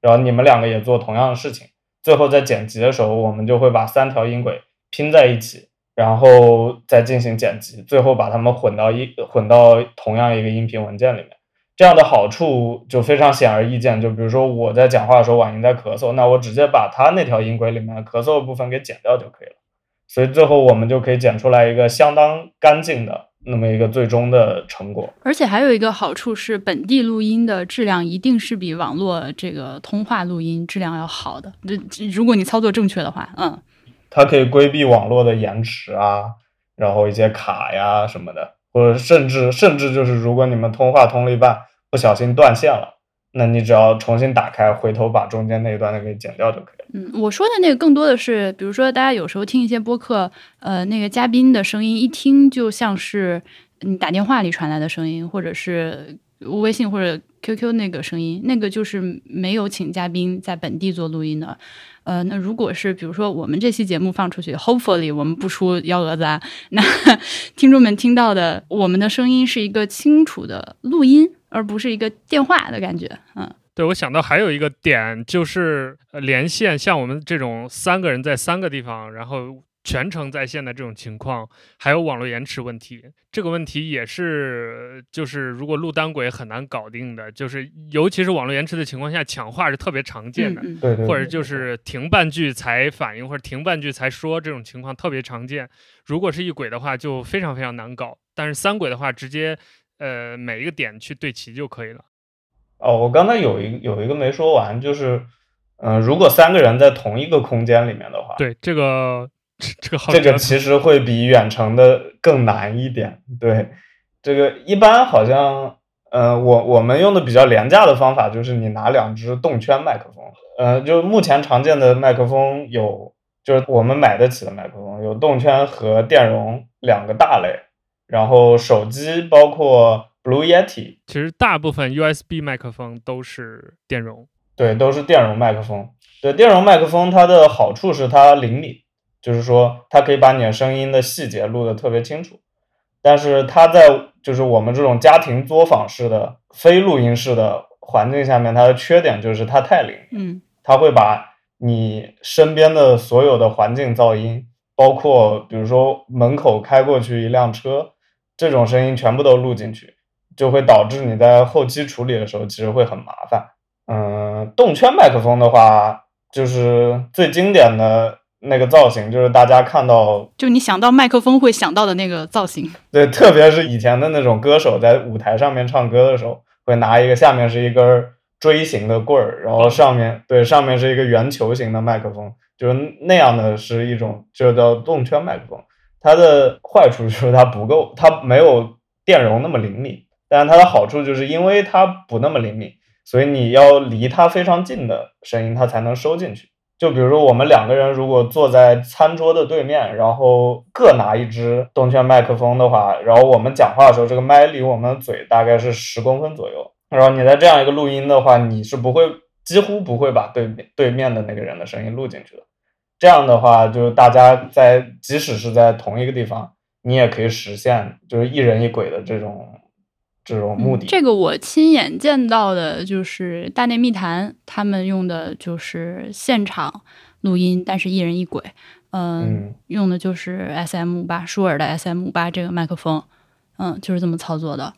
然后你们两个也做同样的事情。最后在剪辑的时候，我们就会把三条音轨拼在一起，然后再进行剪辑，最后把它们混到一混到同样一个音频文件里面。这样的好处就非常显而易见。就比如说我在讲话的时候，婉莹在咳嗽，那我直接把她那条音轨里面咳嗽的部分给剪掉就可以了。所以最后我们就可以剪出来一个相当干净的。那么一个最终的成果，而且还有一个好处是，本地录音的质量一定是比网络这个通话录音质量要好的。这如果你操作正确的话，嗯，它可以规避网络的延迟啊，然后一些卡呀什么的，或者甚至甚至就是如果你们通话通了一半不小心断线了，那你只要重新打开，回头把中间那一段的给剪掉就可以了。嗯，我说的那个更多的是，比如说大家有时候听一些播客，呃，那个嘉宾的声音一听就像是你打电话里传来的声音，或者是微信或者 QQ 那个声音，那个就是没有请嘉宾在本地做录音的。呃，那如果是比如说我们这期节目放出去，hopefully 我们不出幺蛾子啊，那 听众们听到的我们的声音是一个清楚的录音，而不是一个电话的感觉，嗯。对，我想到还有一个点就是呃连线，像我们这种三个人在三个地方，然后全程在线的这种情况，还有网络延迟问题，这个问题也是就是如果录单轨很难搞定的，就是尤其是网络延迟的情况下，抢话是特别常见的，或者就是停半句才反应，或者停半句才说这种情况特别常见。如果是一轨的话，就非常非常难搞，但是三轨的话，直接呃每一个点去对齐就可以了。哦，我刚才有一有一个没说完，就是，嗯、如果三个人在同一个空间里面的话，对，这个这这个好这个其实会比远程的更难一点。对，这个一般好像，呃，我我们用的比较廉价的方法就是你拿两只动圈麦克风，呃，就目前常见的麦克风有，就是我们买得起的麦克风有动圈和电容两个大类，然后手机包括 Blue Yeti，其实大部分 USB 麦克风都是电容。对，都是电容麦克风。对，电容麦克风它的好处是它灵敏，就是说它可以把你的声音的细节录得特别清楚。但是它在就是我们这种家庭作坊式的非录音式的环境下面，它的缺点就是它太灵，嗯它会把你身边的所有的环境噪音，包括比如说门口开过去一辆车这种声音全部都录进去，就会导致你在后期处理的时候其实会很麻烦。嗯，动圈麦克风的话，就是最经典的那个造型，就是大家看到，就你想到麦克风会想到的那个造型，对，特别是以前的那种歌手在舞台上面唱歌的时候，会拿一个下面是一根锥形的棍儿，然后上面对上面是一个圆球形的麦克风，就是那样的是一种就叫动圈麦克风。它的坏处就是它不够，它没有电容那么灵敏，但是它的好处就是因为它不那么灵敏，所以你要离它非常近的声音，它才能收进去。就比如说我们两个人如果坐在餐桌的对面，然后各拿一支动圈麦克风的话，然后我们讲话的时候，这个麦离我们嘴大概是十公分左右。然后你在这样一个录音的话，你是不会几乎不会把对面对面的那个人的声音录进去的。这样的话，就是大家在即使是在同一个地方，你也可以实现就是一人一鬼的这种这种目的。嗯这个我亲眼见到的就是大内密谈，他们用的就是现场录音，但是一人一鬼。嗯，嗯用的就是 S M 五八舒尔的 S M 五八这个麦克风，嗯，就是这么操作的。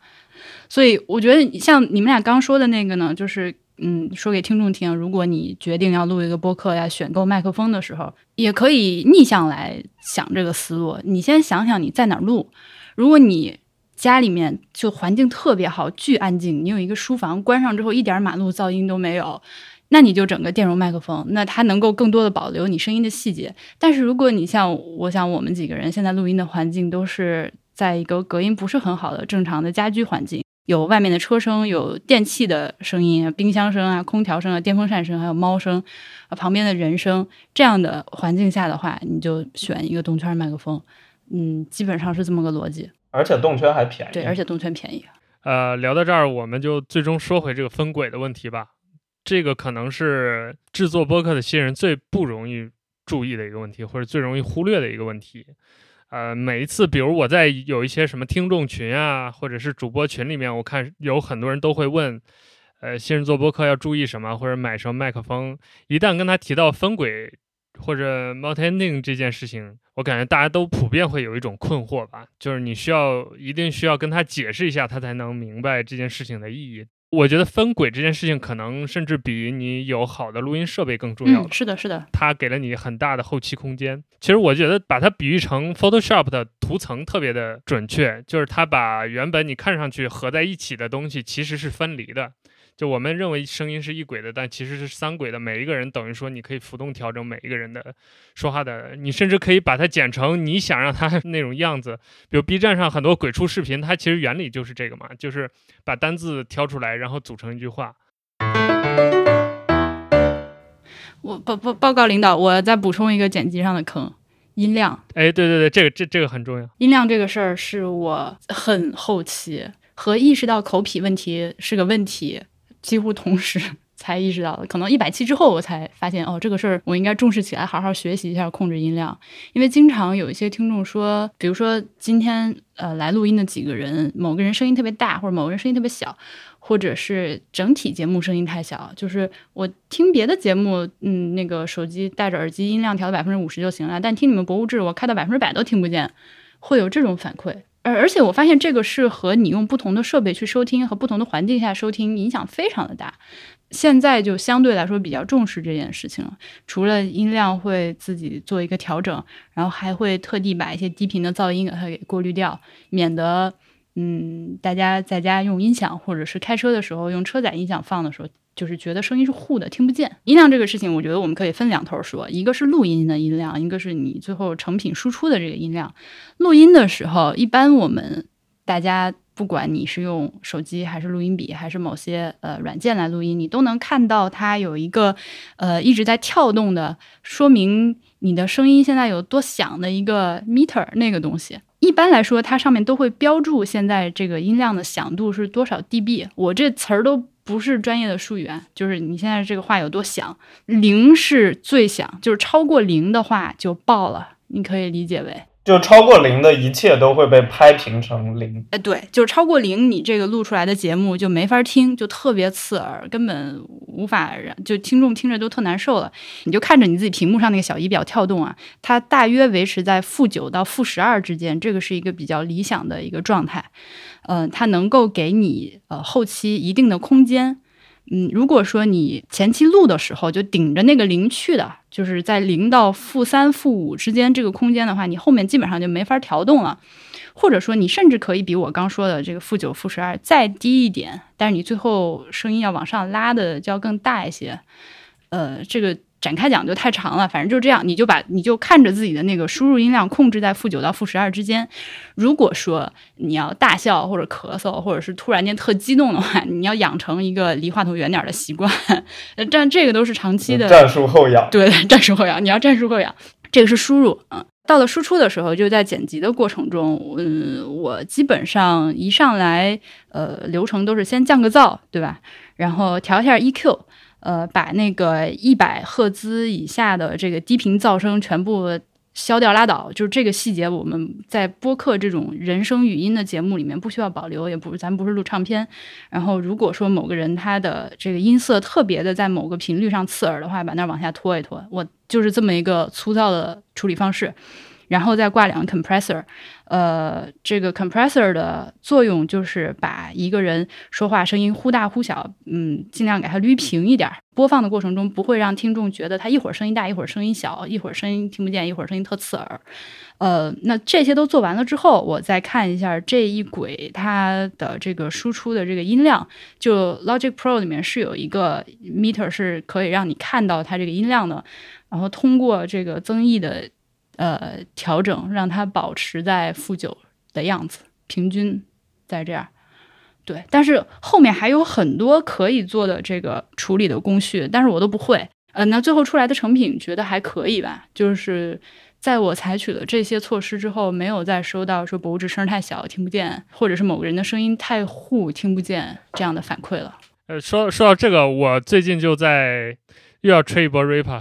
所以我觉得像你们俩刚说的那个呢，就是嗯，说给听众听，如果你决定要录一个播客要选购麦克风的时候，也可以逆向来想这个思路。你先想想你在哪儿录，如果你家里面就环境特别好，巨安静，你有一个书房，关上之后一点马路噪音都没有。那你就整个电容麦克风，那它能够更多的保留你声音的细节。但是如果你像我想我们几个人现在录音的环境都是在一个隔音不是很好的正常的家居环境，有外面的车声，有电器的声音，冰箱声啊、空调声啊、电风扇声，还有猫声，啊旁边的人声，这样的环境下的话，你就选一个动圈麦克风。嗯，基本上是这么个逻辑。而且动圈还便宜。对，而且动圈便宜。呃，聊到这儿，我们就最终说回这个分轨的问题吧。这个可能是制作播客的新人最不容易注意的一个问题，或者最容易忽略的一个问题。呃，每一次，比如我在有一些什么听众群啊，或者是主播群里面，我看有很多人都会问，呃，新人做播客要注意什么，或者买什么麦克风。一旦跟他提到分轨或者 multi-ending 这件事情，我感觉大家都普遍会有一种困惑吧，就是你需要一定需要跟他解释一下，他才能明白这件事情的意义。我觉得分轨这件事情可能甚至比你有好的录音设备更重要嗯，是的，是的，它给了你很大的后期空间。其实我觉得把它比喻成 Photoshop 的图层特别的准确，就是它把原本你看上去合在一起的东西其实是分离的。就我们认为声音是一轨的，但其实是三轨的。每一个人等于说你可以浮动调整每一个人的说话的，你甚至可以把它剪成你想让它那种样子。比如 B 站上很多鬼畜视频，它其实原理就是这个嘛，就是把单字挑出来，然后组成一句话。我报报报告领导，我再补充一个剪辑上的坑，音量。哎，对对对，这个这这个很重要。音量这个事儿是我很后期和意识到口癖问题是个问题，几乎同时 才意识到。可能一百期之后，我才发现哦，这个事儿我应该重视起来，好好学习一下控制音量。因为经常有一些听众说，比如说今天呃来录音的几个人，某个人声音特别大，或者某个人声音特别小。或者是整体节目声音太小，就是我听别的节目，嗯，那个手机戴着耳机，音量调到百分之五十就行了。但听你们博物志，我开到百分之百都听不见，会有这种反馈。而而且我发现这个是和你用不同的设备去收听和不同的环境下收听影响非常的大。现在就相对来说比较重视这件事情了，除了音量会自己做一个调整，然后还会特地把一些低频的噪音给它给过滤掉，免得。嗯，大家在家用音响，或者是开车的时候用车载音响放的时候，就是觉得声音是糊的，听不见。音量这个事情，我觉得我们可以分两头说，一个是录音的音量，一个是你最后成品输出的这个音量。录音的时候，一般我们大家不管你是用手机还是录音笔，还是某些呃软件来录音，你都能看到它有一个呃一直在跳动的，说明你的声音现在有多响的一个 meter 那个东西。一般来说，它上面都会标注现在这个音量的响度是多少 dB。我这词儿都不是专业的术语啊，就是你现在这个话有多响，零是最响，就是超过零的话就爆了，你可以理解为。就超过零的一切都会被拍平成零，哎，对，就是超过零，你这个录出来的节目就没法听，就特别刺耳，根本无法让就听众听着都特难受了。你就看着你自己屏幕上那个小仪表跳动啊，它大约维持在负九到负十二之间，这个是一个比较理想的一个状态。嗯，它能够给你呃后期一定的空间。嗯，如果说你前期录的时候就顶着那个零去的，就是在零到负三、负五之间这个空间的话，你后面基本上就没法调动了。或者说你甚至可以比我刚说的这个负九、负十二再低一点，但是你最后声音要往上拉的就要更大一些。呃，这个。展开讲就太长了，反正就是这样，你就把你就看着自己的那个输入音量控制在负九到负十二之间。如果说你要大笑或者咳嗽，或者是突然间特激动的话，你要养成一个离话筒远点的习惯。但这个都是长期的战术后仰，对，战术后仰，你要战术后仰。这个是输入啊，到了输出的时候，就在剪辑的过程中，嗯，我基本上一上来，呃，流程都是先降个噪，对吧？然后调一下 EQ。呃，把那个一百赫兹以下的这个低频噪声全部消掉拉倒，就是这个细节，我们在播客这种人声语音的节目里面不需要保留，也不，咱不是录唱片。然后，如果说某个人他的这个音色特别的在某个频率上刺耳的话，把那往下拖一拖，我就是这么一个粗糙的处理方式。然后再挂两个 compressor，呃，这个 compressor 的作用就是把一个人说话声音忽大忽小，嗯，尽量给它捋平一点，播放的过程中不会让听众觉得他一会儿声音大，一会儿声音小，一会儿声音听不见，一会儿声音特刺耳。呃，那这些都做完了之后，我再看一下这一轨它的这个输出的这个音量，就 Logic Pro 里面是有一个 meter 是可以让你看到它这个音量的，然后通过这个增益的。呃，调整让它保持在负九的样子，平均在这样。对，但是后面还有很多可以做的这个处理的工序，但是我都不会。呃，那最后出来的成品觉得还可以吧？就是在我采取了这些措施之后，没有再收到说博物志声太小听不见，或者是某个人的声音太糊听不见这样的反馈了。呃，说说到这个，我最近就在又要吹一波 raper。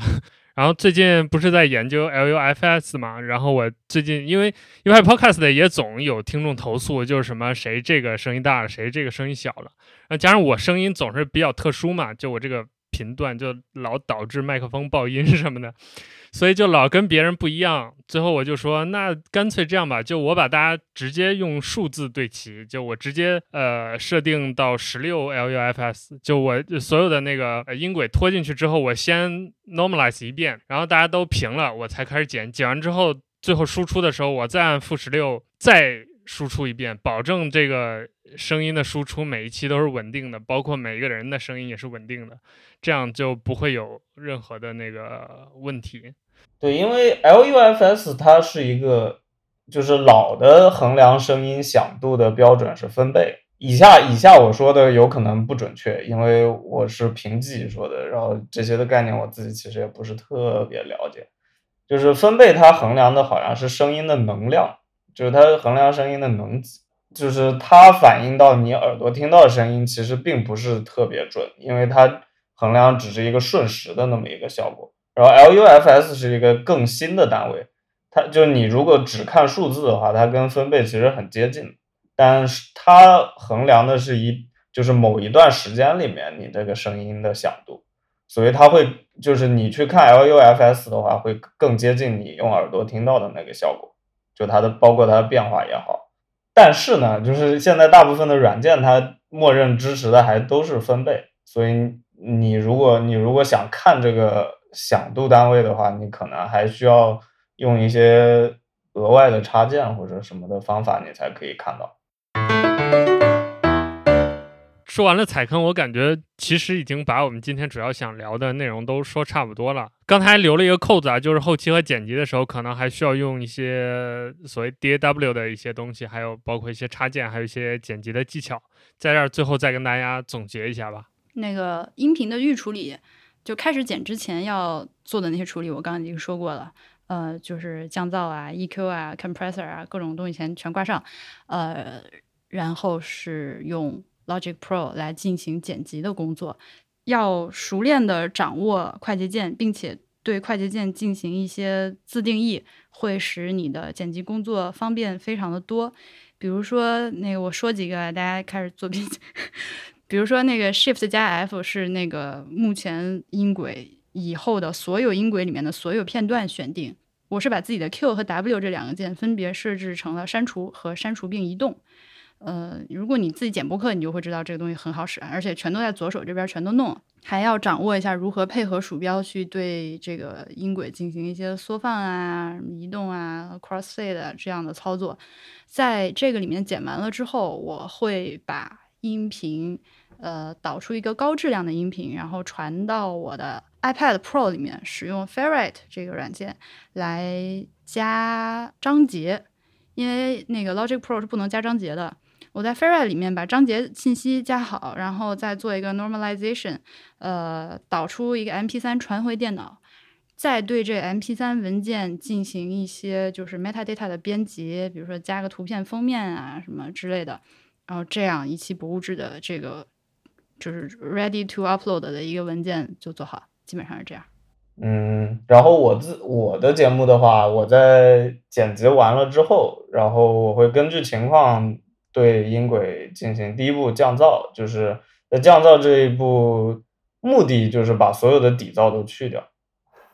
然后最近不是在研究 LUFS 嘛？然后我最近因为因为 Podcast 也总有听众投诉，就是什么谁这个声音大了，谁这个声音小了。那加上我声音总是比较特殊嘛，就我这个频段就老导致麦克风爆音什么的。所以就老跟别人不一样，最后我就说，那干脆这样吧，就我把大家直接用数字对齐，就我直接呃设定到十六 LUFS，就我所有的那个音轨拖进去之后，我先 normalize 一遍，然后大家都平了，我才开始剪，剪完之后，最后输出的时候，我再按负十六再输出一遍，保证这个声音的输出每一期都是稳定的，包括每一个人的声音也是稳定的，这样就不会有任何的那个问题。对，因为 LUFS 它是一个，就是老的衡量声音响度的标准是分贝，以下以下我说的有可能不准确，因为我是凭记忆说的，然后这些的概念我自己其实也不是特别了解。就是分贝它衡量的好像是声音的能量，就是它衡量声音的能级，就是它反映到你耳朵听到的声音其实并不是特别准，因为它衡量只是一个瞬时的那么一个效果。然后 LUFS 是一个更新的单位，它就你如果只看数字的话，它跟分贝其实很接近。但是它衡量的是一，就是某一段时间里面你这个声音的响度，所以它会就是你去看 LUFS 的话，会更接近你用耳朵听到的那个效果，就它的包括它的变化也好。但是呢，就是现在大部分的软件它默认支持的还都是分贝，所以你如果你如果想看这个响度单位的话，你可能还需要用一些额外的插件或者什么的方法，你才可以看到。说完了踩坑，我感觉其实已经把我们今天主要想聊的内容都说差不多了。刚才留了一个扣子啊，就是后期和剪辑的时候，可能还需要用一些所谓 DAW 的一些东西，还有包括一些插件，还有一些剪辑的技巧，在这儿最后再跟大家总结一下吧。那个音频的预处理，就开始剪之前要做的那些处理，我刚刚已经说过了。呃，就是降噪啊、EQ 啊、compressor 啊，各种东西全全挂上。呃，然后是用。Logic Pro 来进行剪辑的工作，要熟练的掌握快捷键，并且对快捷键进行一些自定义，会使你的剪辑工作方便非常的多。比如说，那个我说几个，大家开始做笔记。比如说，那个 Shift 加 F 是那个目前音轨以后的所有音轨里面的所有片段选定。我是把自己的 Q 和 W 这两个键分别设置成了删除和删除并移动。呃，如果你自己剪播客，你就会知道这个东西很好使，而且全都在左手这边全都弄。还要掌握一下如何配合鼠标去对这个音轨进行一些缩放啊、移动啊、crossfade 这样的操作。在这个里面剪完了之后，我会把音频呃导出一个高质量的音频，然后传到我的 iPad Pro 里面，使用 Ferrite 这个软件来加章节，因为那个 Logic Pro 是不能加章节的。我在 Fera 里面把章节信息加好，然后再做一个 normalization，呃，导出一个 MP3 传回电脑，再对这 MP3 文件进行一些就是 metadata 的编辑，比如说加个图片封面啊什么之类的，然后这样一期博物志的这个就是 ready to upload 的一个文件就做好，基本上是这样。嗯，然后我自我的节目的话，我在剪辑完了之后，然后我会根据情况。对音轨进行第一步降噪，就是在降噪这一步，目的就是把所有的底噪都去掉。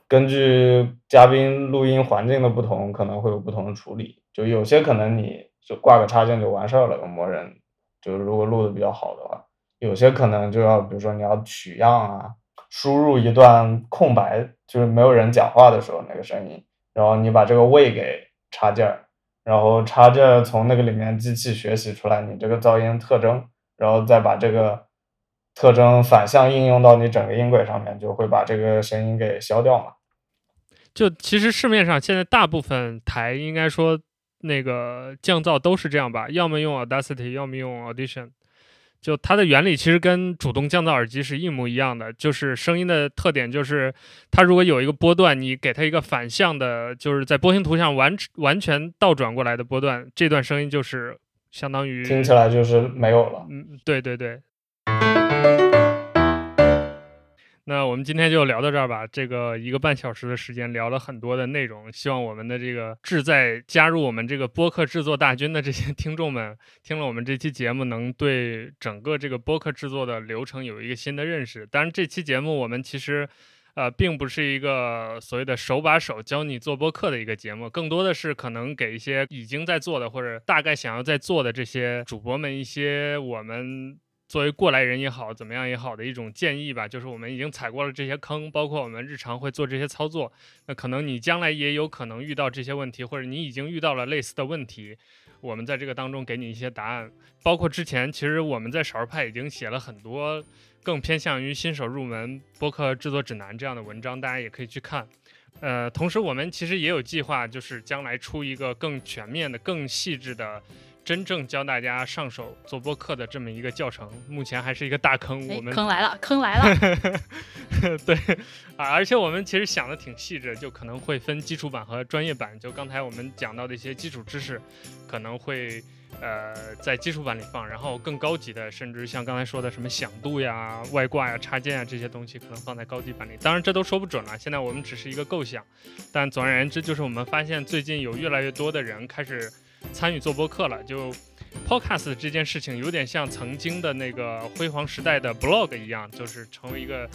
根据嘉宾录音环境的不同，可能会有不同的处理。就有些可能你就挂个插件就完事儿了，用默认。就是如果录的比较好的话，有些可能就要，比如说你要取样啊，输入一段空白，就是没有人讲话的时候那个声音，然后你把这个位给插件儿。然后插件从那个里面机器学习出来你这个噪音特征，然后再把这个特征反向应用到你整个音轨上面，就会把这个声音给消掉嘛。就其实市面上现在大部分台应该说那个降噪都是这样吧，要么用 Audacity，要么用 Audition。就它的原理其实跟主动降噪耳机是一模一样的，就是声音的特点就是，它如果有一个波段，你给它一个反向的，就是在波形图像完完全倒转过来的波段，这段声音就是相当于听起来就是没有了。嗯，对对对。那我们今天就聊到这儿吧。这个一个半小时的时间聊了很多的内容，希望我们的这个志在加入我们这个播客制作大军的这些 听众们，听了我们这期节目，能对整个这个播客制作的流程有一个新的认识。当然，这期节目我们其实，呃，并不是一个所谓的手把手教你做播客的一个节目，更多的是可能给一些已经在做的或者大概想要在做的这些主播们一些我们。作为过来人也好，怎么样也好的一种建议吧，就是我们已经踩过了这些坑，包括我们日常会做这些操作。那可能你将来也有可能遇到这些问题，或者你已经遇到了类似的问题，我们在这个当中给你一些答案。包括之前其实我们在少儿派已经写了很多更偏向于新手入门播客制作指南这样的文章，大家也可以去看。呃，同时我们其实也有计划，就是将来出一个更全面的、更细致的。真正教大家上手做播客的这么一个教程，目前还是一个大坑。我们坑来了，坑来了。对啊，而且我们其实想的挺细致，就可能会分基础版和专业版。就刚才我们讲到的一些基础知识，可能会呃在基础版里放，然后更高级的，甚至像刚才说的什么响度呀、外挂呀、插件啊这些东西，可能放在高级版里。当然这都说不准了，现在我们只是一个构想。但总而言之，就是我们发现最近有越来越多的人开始。参与做播客了，就 podcast 这件事情有点像曾经的那个辉煌时代的 blog 一样，就是成为一个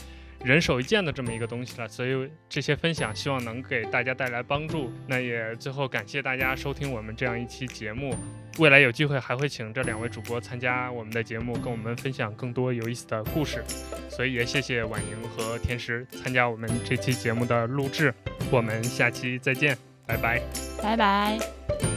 人手一件的这么一个东西了。所以这些分享希望能给大家带来帮助。那也最后感谢大家收听我们这样一期节目。未来有机会还会请这两位主播参加我们的节目，跟我们分享更多有意思的故事。所以也谢谢婉莹和天师参加我们这期节目的录制。我们下期再见，拜拜，拜拜。